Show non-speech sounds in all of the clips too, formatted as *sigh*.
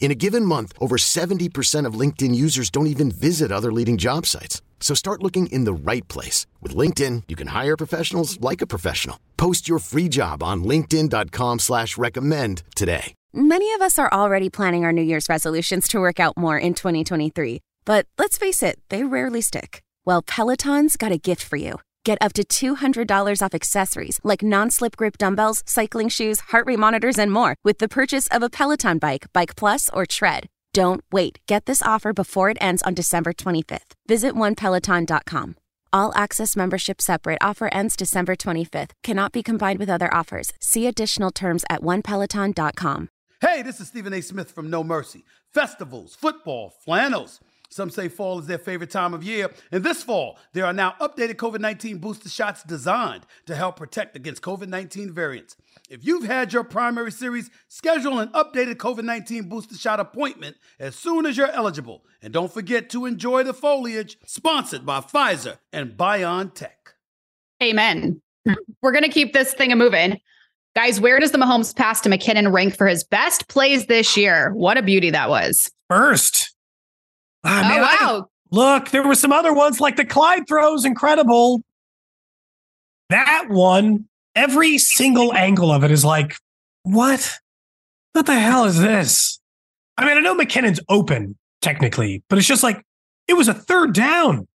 In a given month, over 70% of LinkedIn users don't even visit other leading job sites. So start looking in the right place. With LinkedIn, you can hire professionals like a professional. Post your free job on linkedin.com slash recommend today. Many of us are already planning our New Year's resolutions to work out more in 2023. But let's face it, they rarely stick. Well, Peloton's got a gift for you. Get up to $200 off accessories like non-slip grip dumbbells, cycling shoes, heart rate monitors, and more with the purchase of a Peloton bike, Bike Plus, or Tread. Don't wait. Get this offer before it ends on December 25th. Visit onepeloton.com. All access membership separate offer ends December 25th. Cannot be combined with other offers. See additional terms at onepeloton.com. Hey, this is Stephen A. Smith from No Mercy. Festivals, football, flannels. Some say fall is their favorite time of year. And this fall, there are now updated COVID 19 booster shots designed to help protect against COVID 19 variants. If you've had your primary series, schedule an updated COVID 19 booster shot appointment as soon as you're eligible. And don't forget to enjoy the foliage, sponsored by Pfizer and BioNTech. Amen. We're going to keep this thing a moving. Guys, where does the Mahomes pass to McKinnon rank for his best plays this year? What a beauty that was. First. Ah, oh, man, I- wow. look, there were some other ones like the Clyde throws, incredible. That one, every single angle of it is like, what? What the hell is this? I mean, I know McKinnon's open technically, but it's just like it was a third down.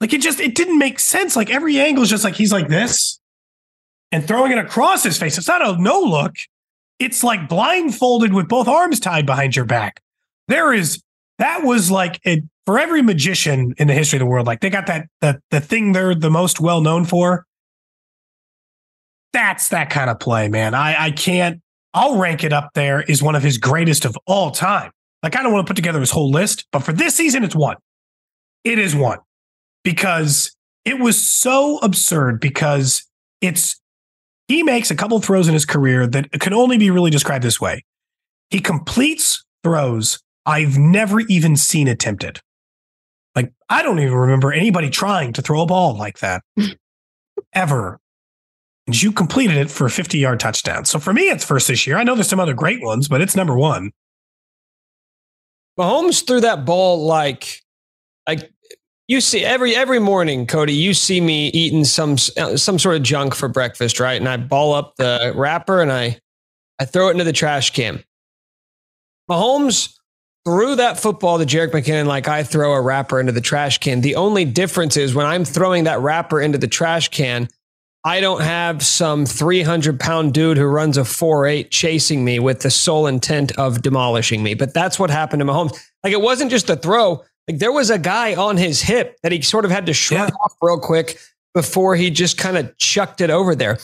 Like it just it didn't make sense. Like every angle is just like he's like this and throwing it across his face. It's not a no look. It's like blindfolded with both arms tied behind your back. There is that was like a, for every magician in the history of the world. Like they got that the the thing they're the most well known for. That's that kind of play, man. I I can't. I'll rank it up there is one of his greatest of all time. I don't want to put together his whole list, but for this season, it's one. It is one because it was so absurd because it's he makes a couple throws in his career that can only be really described this way. He completes throws I've never even seen attempted. Like I don't even remember anybody trying to throw a ball like that *laughs* ever. And you completed it for a 50 yard touchdown. So for me, it's first this year. I know there's some other great ones, but it's number one. Mahomes threw that ball like, like you see every every morning, Cody. You see me eating some some sort of junk for breakfast, right? And I ball up the wrapper and I I throw it into the trash can. Mahomes threw that football to Jerick McKinnon like I throw a wrapper into the trash can. The only difference is when I'm throwing that wrapper into the trash can, I don't have some 300 pound dude who runs a 4 8 chasing me with the sole intent of demolishing me. But that's what happened to Mahomes. Like it wasn't just the throw, like there was a guy on his hip that he sort of had to shrug Yeah. off real quick before he just kind of chucked it over there.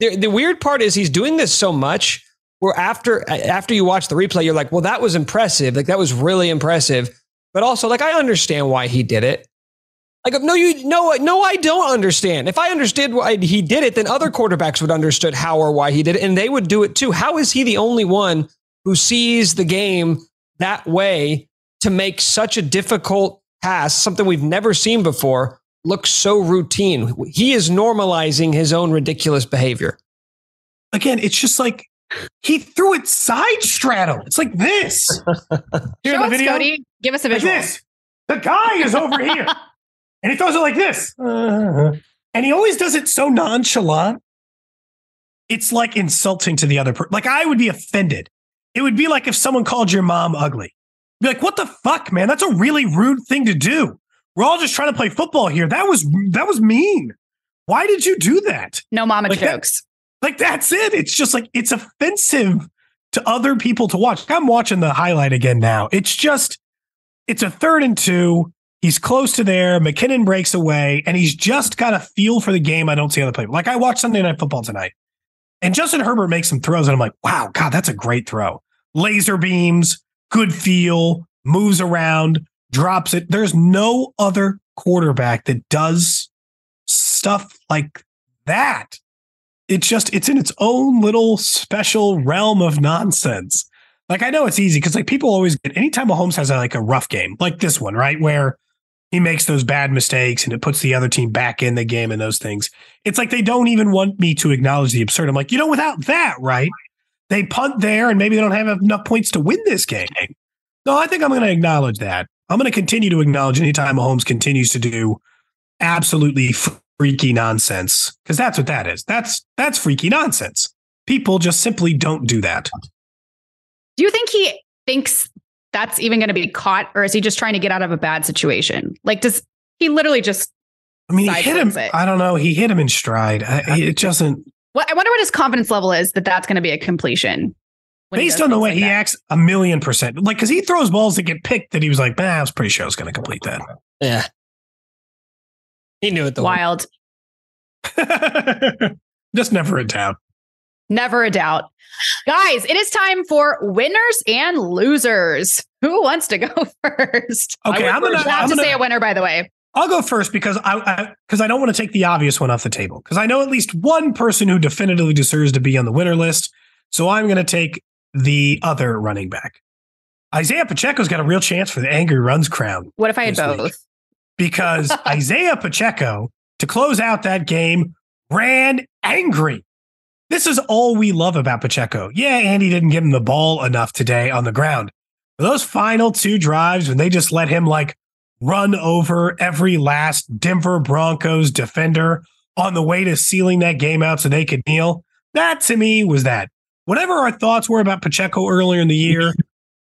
The, the weird part is he's doing this so much where after after you watch the replay, you're like, well, that was impressive. Like that was really impressive. But also, like, I understand why he did it. Like, no, you no, no, I don't understand. If I understood why he did it, then other quarterbacks would understood how or why he did it, and they would do it too. How is he the only one who sees the game that way to make such a difficult pass, something we've never seen before, look so routine? He is normalizing his own ridiculous behavior. Again, it's just like he threw it side straddle. It's like this. *laughs* Hear Show the video? Cody. Give us a Like this. The guy is over here. *laughs* And he throws it like this. Uh-huh. And he always does it so nonchalant. It's like insulting to the other person. Like I would be offended. It would be like if someone called your mom ugly. Be like, what the fuck, man? That's a really rude thing to do. We're all just trying to play football here. That was that was mean. Why did you do that? No mama Like that- jokes. Like that's it. It's just like it's offensive to other people to watch. I'm watching the highlight again now. It's just it's a third and two. He's close to there. McKinnon breaks away, and he's just got a feel for the game I don't see on the play. Like I watched Sunday Night Football tonight, and Justin Herbert makes some throws, and I'm like, wow, God, that's a great throw. Laser beams, good feel, moves around, drops it. There's no other quarterback that does stuff like that. It's just, it's in its own little special realm of nonsense. Like I know it's easy because like people always get anytime Mahomes has a, like a rough game, like this one, right? Where he makes those bad mistakes and it puts the other team back in the game and those things. It's like they don't even want me to acknowledge the absurd. I'm like, you know, without that, right? They punt there and maybe they don't have enough points to win this game. No, I think I'm going to acknowledge that. I'm going to continue to acknowledge anytime Mahomes continues to do absolutely freaky nonsense because that's what that is. That's that's freaky nonsense. People just simply don't do that. Do you think he thinks that's even going to be caught, or is he just trying to get out of a bad situation? Like, does he literally just? I mean, he hit him. It? I don't know. He hit him in stride. I, it doesn't. What I wonder what his confidence level is that that's going to be a completion. Based on the way like he that. acts, a million percent. Like, because he throws balls that get picked that he was like, nah, I was pretty sure I was going to complete that. Yeah. He knew it the wild. *laughs* Just never a doubt. Never a doubt. Guys, it is time for winners and losers. Who wants to go *laughs* first? Okay, I'm gonna, have I'm to gonna, say a winner, by the way. I'll go first because I because I, I, don't want to take the obvious one off the table because I know at least one person who definitively deserves to be on the winner list. So I'm going to take the other running back. Isaiah Pacheco's got a real chance for the angry runs crown. What if I had both? Week. Because *laughs* Isaiah Pacheco to close out that game ran angry. This is all we love about Pacheco. Yeah, Andy didn't give him the ball enough today on the ground. But those final two drives when they just let him like run over every last Denver Broncos defender on the way to sealing that game out so they could kneel, that to me was that. Whatever our thoughts were about Pacheco earlier in the year,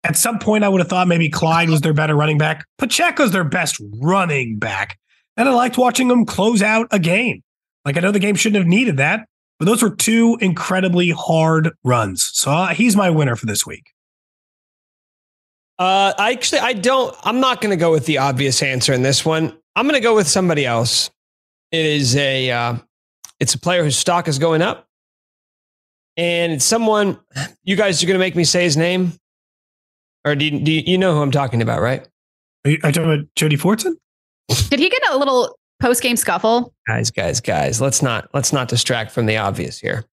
at some point I would have thought maybe Clyde was their better running back. Pacheco's their best running back. And I liked watching them close out a game. Like I know the game shouldn't have needed that, but those were two incredibly hard runs. So uh, he's my winner for this week. Uh, I actually, I don't. I'm not going to go with the obvious answer in this one. I'm going to go with somebody else. It is a, uh, it's a player whose stock is going up, and it's someone. You guys are going to make me say his name, or do you, do you, you know who I'm talking about, right? Are you, are you talking about Jody Fortson? Did he get a little post game scuffle? Guys, guys, guys, let's not let's not distract from the obvious here.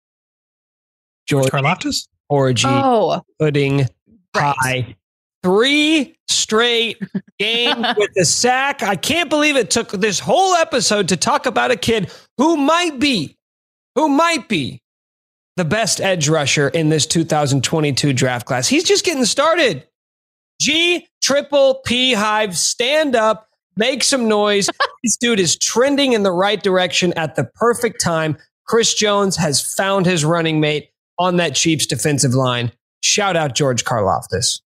George Karlaftis? Orgy oh, pudding pie. Right. Three straight *laughs* games with the sack. I can't believe it took this whole episode to talk about a kid who might be, who might be the best edge rusher in this 2022 draft class. He's just getting started. G triple P hive, stand up make some noise. *laughs* this dude is trending in the right direction at the perfect time. Chris Jones has found his running mate on that Chiefs defensive line. Shout out George Karlaftis.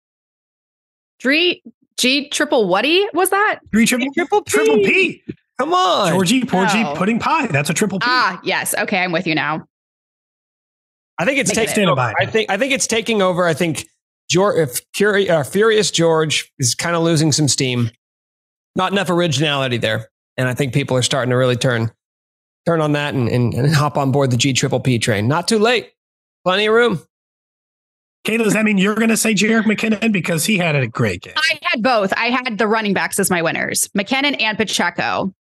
G, G triple whaty was that? Three triple, triple P. Triple P. Come on. Georgie Porgy oh. pudding pie. That's a triple P. Ah, yes. Okay, I'm with you now. I think it's taking over. I think I think it's taking over. I think George, if Curi- uh, Furious George is kind of losing some steam not enough originality there. And I think people are starting to really turn turn on that and, and, and hop on board the G Triple P train. Not too late. Plenty of room. Kayla, does that mean you're going to say Jerick McKinnon because he had a great game? I had both. I had the running backs as my winners, McKinnon and Pacheco.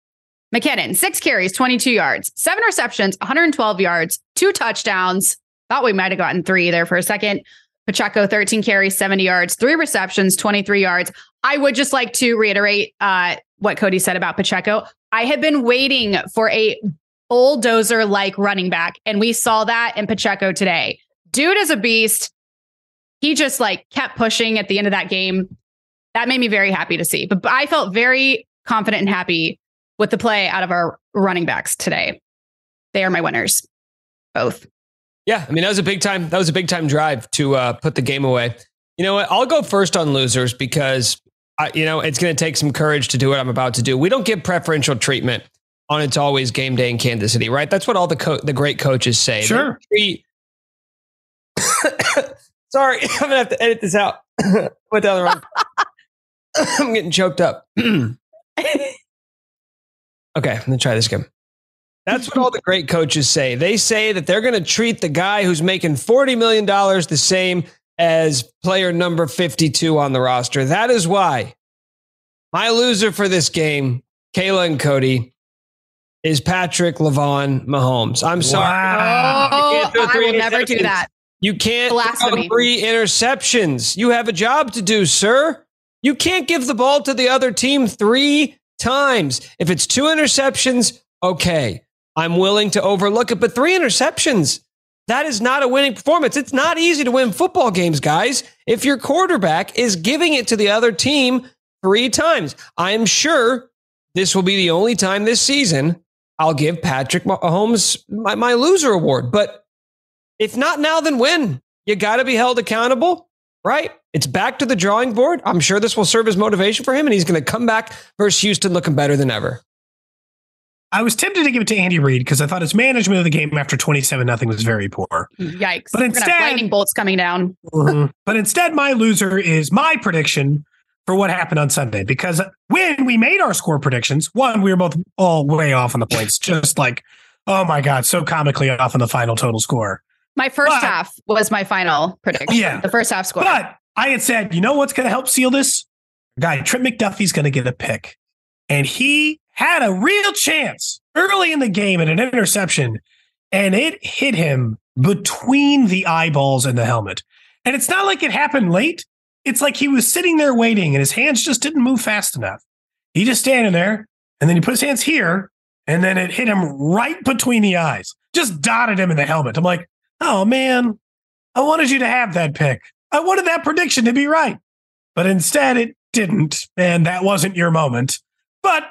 McKinnon, six carries, 22 yards, seven receptions, 112 yards, two touchdowns. Thought we might have gotten three there for a second. Pacheco, 13 carries, 70 yards, three receptions, 23 yards. I would just like to reiterate uh, what Cody said about Pacheco. I have been waiting for a bulldozer like running back, and we saw that in Pacheco today. Dude is a beast. He just like kept pushing at the end of that game. That made me very happy to see. But I felt very confident and happy with the play out of our running backs today. They are my winners, both. Yeah, I mean that was a big time. That was a big time drive to uh, put the game away. You know what? I'll go first on losers because I, you know, it's going to take some courage to do what I'm about to do. We don't give preferential treatment on it's always game day in Kansas City, right? That's what all the co- the great coaches say. Sure. treat- *coughs* Sorry, *coughs* I'm gonna have to edit this out. *coughs* Went down the wrong. I'm getting choked up. *laughs* okay, I'm gonna try this again. That's what all the great coaches say. They say that they're going to treat the guy who's making $40 million the same as player number 52 on the roster. That is why my loser for this game, Kayla and Cody, is Patrick Lavon Mahomes. I'm sorry. Wow. Oh, can't I will never do that. You can't throw Blasphemy. three interceptions. You have a job to do, sir. You can't give the ball to the other team three times. If it's two interceptions, okay. I'm willing to overlook it, but three interceptions, that is not a winning performance. It's not easy to win football games, guys, if your quarterback is giving it to the other team three times. I am sure this will be the only time this season I'll give Patrick Mahomes my, my loser award. But if not now, then when? You got to be held accountable, right? It's back to the drawing board. I'm sure this will serve as motivation for him, and he's going to come back versus Houston looking better than ever. I was tempted to give it to Andy Reid because I thought his management of the game after 27 nothing was very poor. Yikes. But instead- lightning bolts coming down. Mm-hmm. but instead, my loser is my prediction for what happened on Sunday. Because when we made our score predictions, one, we were both all way off on the points, just like, oh my God, so comically off on the final total score. My first But- half was my final prediction. Yeah. The first half score. But I had said, you know what's going to help seal this? Guy, Trent McDuffie's going to get a pick. And he had a real chance early in the game at an interception, and it hit him between the eyeballs and the helmet. And it's not like it happened late. It's like he was sitting there waiting and his hands just didn't move fast enough. He just standing there, and then he put his hands here, and then it hit him right between the eyes, just dotted him in the helmet. I'm like, oh man, I wanted you to have that pick. I wanted that prediction to be right. But instead, it didn't. And that wasn't your moment. But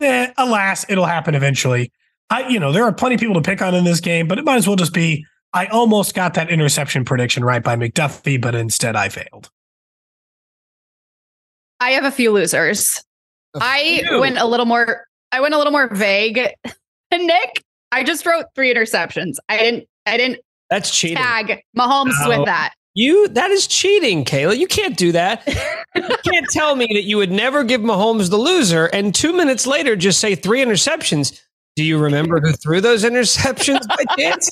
eh, alas, it'll happen eventually. I, you know, there are plenty of people to pick on in this game, but it might as well just be I almost got that interception prediction right by McDuffie, but instead I failed. I have a few losers. I few. went a little more I went a little more vague. And *laughs* Nick, I just wrote three interceptions. I didn't I didn't That's cheating. tag Mahomes No. with that. You that is cheating, Kayla. You can't do that. you can't tell me that you would never give Mahomes the loser and two minutes later just say three interceptions. Do you remember who threw those interceptions by *laughs* chance?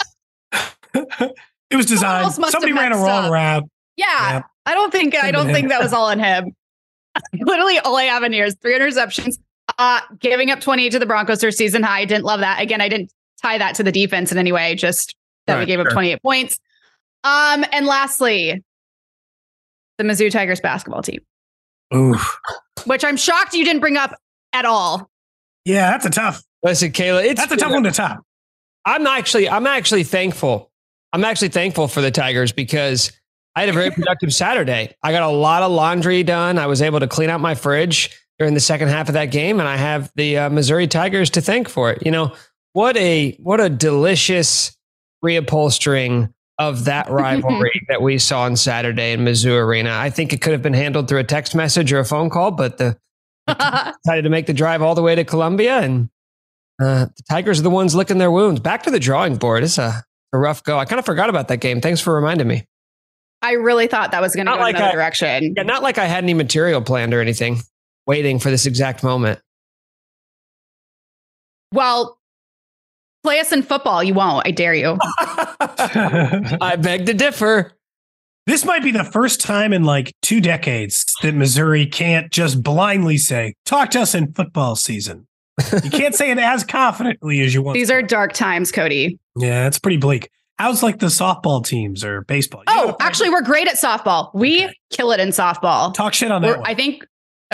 It was designed. else must have Somebody ran a wrong up. route. Yeah, Yeah. I don't think I don't think that was all on him. *laughs* Literally, all I have in here is three interceptions. Uh, giving up 28 to the Broncos their season high. Didn't love that. Again, I didn't tie that to the defense in any way. Just that we Right, gave up sure. 28 points. Um, and lastly, the Mizzou Tigers basketball team, Oof. which I'm shocked you didn't bring up at all. Yeah, that's a tough. Listen, Kayla, it's That's a tough one to top. I'm actually I'm actually thankful. I'm actually thankful for the Tigers because I had a very *laughs* productive Saturday. I got a lot of laundry done. I was able to clean out my fridge during the second half of that game, and I have the uh, Missouri Tigers to thank for it. You know what a what a delicious reupholstering of that rivalry *laughs* that we saw on Saturday in Mizzou Arena. I think it could have been handled through a text message or a phone call, but the *laughs* decided to make the drive all the way to Columbia, and uh, the Tigers are the ones licking their wounds. Back to the drawing board. It's a, a rough go. I kind of forgot about that game. Thanks for reminding me. I really thought that was going to go like another I- direction. Yeah, not like I had any material planned or anything, waiting for this exact moment. Well, play us in football. You won't. I dare you. *laughs* I beg to differ. This might be the first time in like two decades that Missouri can't just blindly say, talk to us in football season. You can't say it as confidently as you want. These are dark times, Cody. yeah, it's pretty bleak. How's like the softball teams or baseball? You Oh, actually, we're great at softball. We Okay. kill it in softball. talk shit on We're- that one. I think.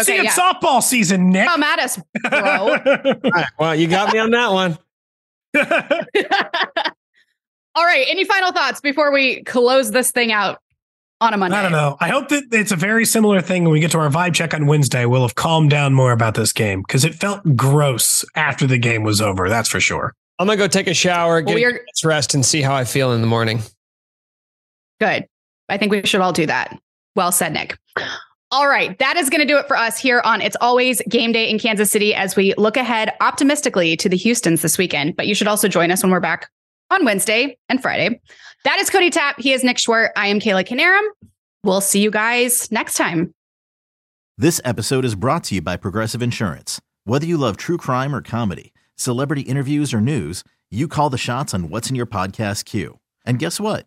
See, Okay, it's yeah. softball season, Nick. Come at us, bro. *laughs* All right, well, you got me on that one. *laughs* All right. Any final thoughts before we close this thing out on a Monday? I don't know. I hope that it's a very similar thing when we get to our vibe check on Wednesday. We'll have calmed down more about this game because it felt gross after the game was over. That's for sure. I'm gonna go take a shower, get We a are- rest, and see how I feel in the morning. Good. I think we should all do that. Well said, Nick. All right, that is going to do it for us here on It's Always Game Day in Kansas City as we look ahead optimistically to the Houstons this weekend. But you should also join us when we're back on Wednesday and Friday. That is Cody Tapp. He is Nick Schwerdt. I am Kayla Canarum. We'll see you guys next time. This episode is brought to you by Progressive Insurance. Whether you love true crime or comedy, celebrity interviews or news, you call the shots on what's in your podcast queue. And guess what?